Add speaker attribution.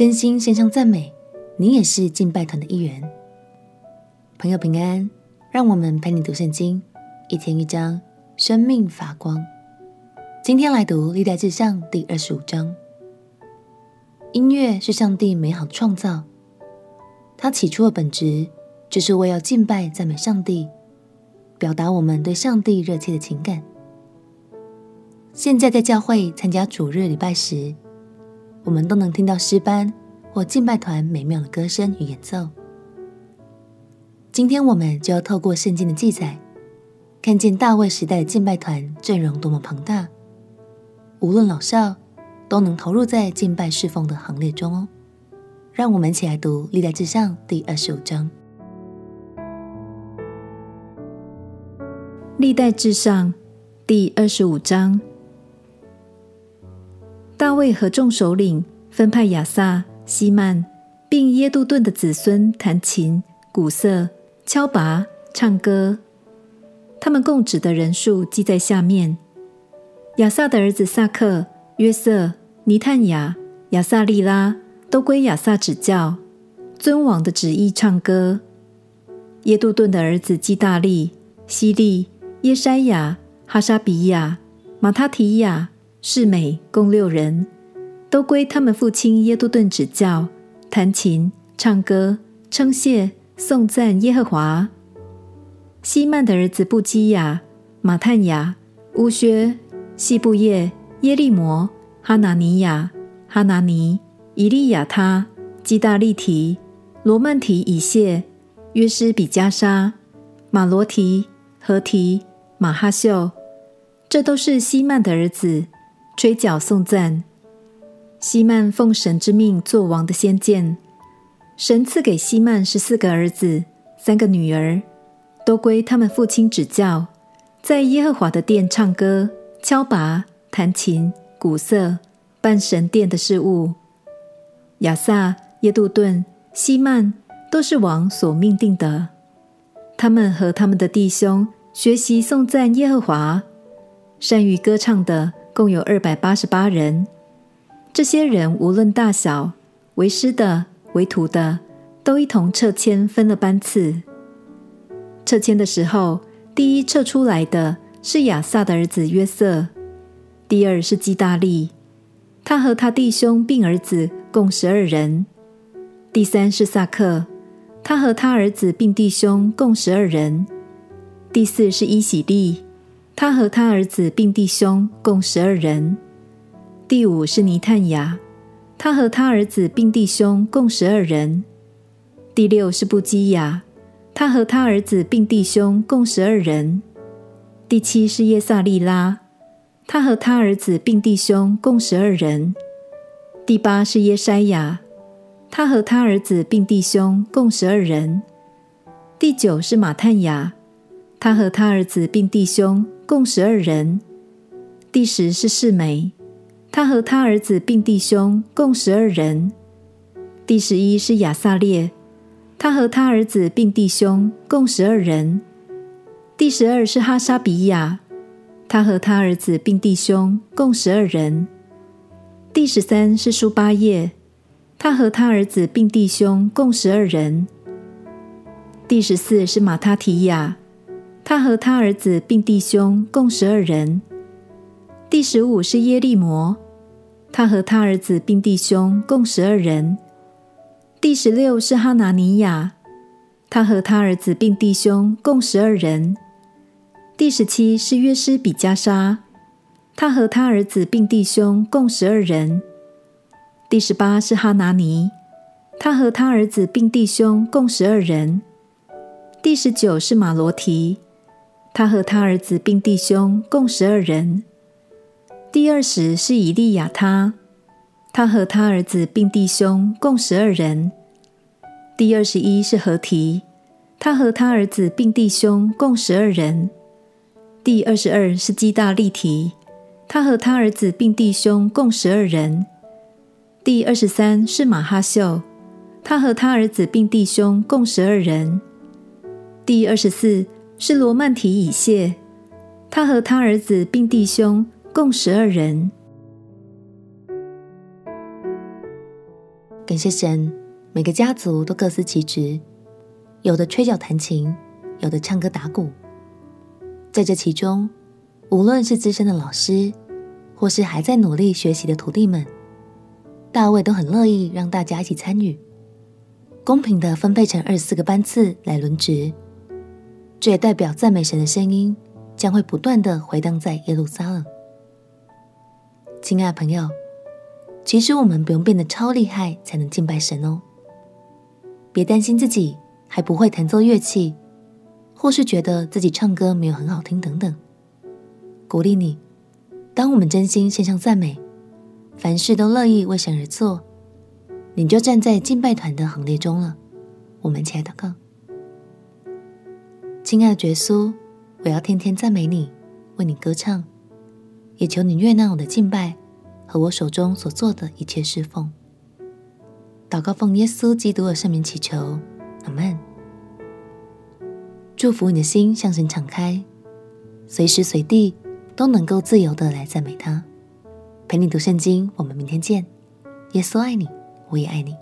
Speaker 1: 真心献上赞美，你也是敬拜团的一员。朋友平安，让我们陪你读圣经，一天一章，生命发光。今天来读历代志上第二十五章。音乐是上帝美好的创造，它起初的本质就是为要敬拜赞美上帝，表达我们对上帝热切的情感。现在在教会参加主日礼拜时，我们都能听到诗班或敬拜团美妙的歌声与演奏。今天我们就要透过圣经的记载，看见大卫时代的敬拜团阵容多么庞大，无论老少都能投入在敬拜侍奉的行列中哦。让我们一起来读《历代志上》第二十五章。
Speaker 2: 《历代志上》第二十五章。大卫和众首领分派亚萨、希曼，并耶杜顿的子孙弹琴、鼓瑟、敲鈸、唱歌。他们供职的人数记在下面：亚萨的儿子萨克、约瑟、尼探雅、亚萨利拉，都归亚萨指教，遵王的旨意唱歌。耶杜顿的儿子基大利、希利、耶筛亚、哈沙比亚、马他提亚。示美共六人，都归他们父亲耶杜顿指教，弹琴、唱歌、称谢、颂赞耶和华。希曼的儿子布基亚、马探雅、乌薛、西布叶、耶利摩、哈拿尼亚、哈拿尼、以利亚他、基大利提、罗曼提以谢、约施比加沙、马罗提、何提、马哈秀，这都是希曼的儿子。吹角颂赞，希曼奉神之命做王的先见。神赐给希曼十四个儿子，三个女儿，都归他们父亲指教，在耶和华的殿唱歌、敲拔、弹琴、鼓瑟，办神殿的事物。亚萨、耶杜顿、希曼都是王所命定的。他们和他们的弟兄学习颂赞耶和华，善于歌唱的。共有二百八十八人，这些人无论大小，为师的、为徒的，都一同撤迁，分了班次。撤迁的时候，第一撤出来的是亚萨的儿子约瑟，第二是基大利，他和他弟兄并儿子共十二人；第三是萨克，他和他儿子并弟兄共十二人；第四是伊喜利。他和他儿子并弟兄共十二人。第五是尼探雅，他和他儿子并弟兄共十二人。第六是布基亚，他和他儿子并弟兄共十二人。第七是耶萨利拉，他和他儿子并弟兄共十二人。第八是耶筛亚，他和他儿子并弟兄共十二人。第九是马探雅，他和他儿子并弟兄。共十二人。第十是示梅，他和他儿子并弟兄共十二人。第十一是亚萨列，他和他儿子并弟兄共十二人。第十二是哈沙比亚，他和他儿子并弟兄共十二人。第十三是舒巴叶，他和他儿子并弟兄共十二人。第十四是马他提亚。他和他儿子并弟兄共十二人。第十五是耶利摩，他和他儿子并弟兄共十二人。第十六是哈拿尼亚，他和他儿子并弟兄共十二人。第十七是约施比加沙，他和他儿子并弟兄共十二人。第十八是哈拿尼，他和他儿子并弟兄共十二人。第十九是马罗提。他和他儿子并弟兄共十二人。第二十是以利亚他，他和他儿子并弟兄共十二人。第二十一是何提，他和他儿子并弟兄共十二人。第二十二是基大利提，他和他儿子并弟兄共十二人。第二十三是马哈秀，他和他儿子并弟兄共十二人。第二十四。是罗曼提以谢，他和他儿子并弟兄共十二人。
Speaker 1: 感谢神，每个家族都各司其职，有的吹角弹琴，有的唱歌打鼓。在这其中，无论是资深的老师，或是还在努力学习的徒弟们，大卫都很乐意让大家一起参与，公平地分配成二十四个班次来轮值。这也代表赞美神的声音将会不断地回荡在耶路撒冷。亲爱的朋友，其实我们不用变得超厉害才能敬拜神哦。别担心自己还不会弹奏乐器，或是觉得自己唱歌没有很好听等等。鼓励你。当我们真心献上赞美，凡事都乐意为神而做，你就站在敬拜团的行列中了。我们一起来祷告。亲爱的耶稣，我要天天赞美你，为你歌唱，也求你悦纳我的敬拜和我手中所做的一切侍奉。祷告奉耶稣基督的圣名祈求，阿门。祝福你的心向神敞开，随时随地。都能够自由的来赞美他，陪你读圣经。我们明天见。耶稣爱你，我也爱你。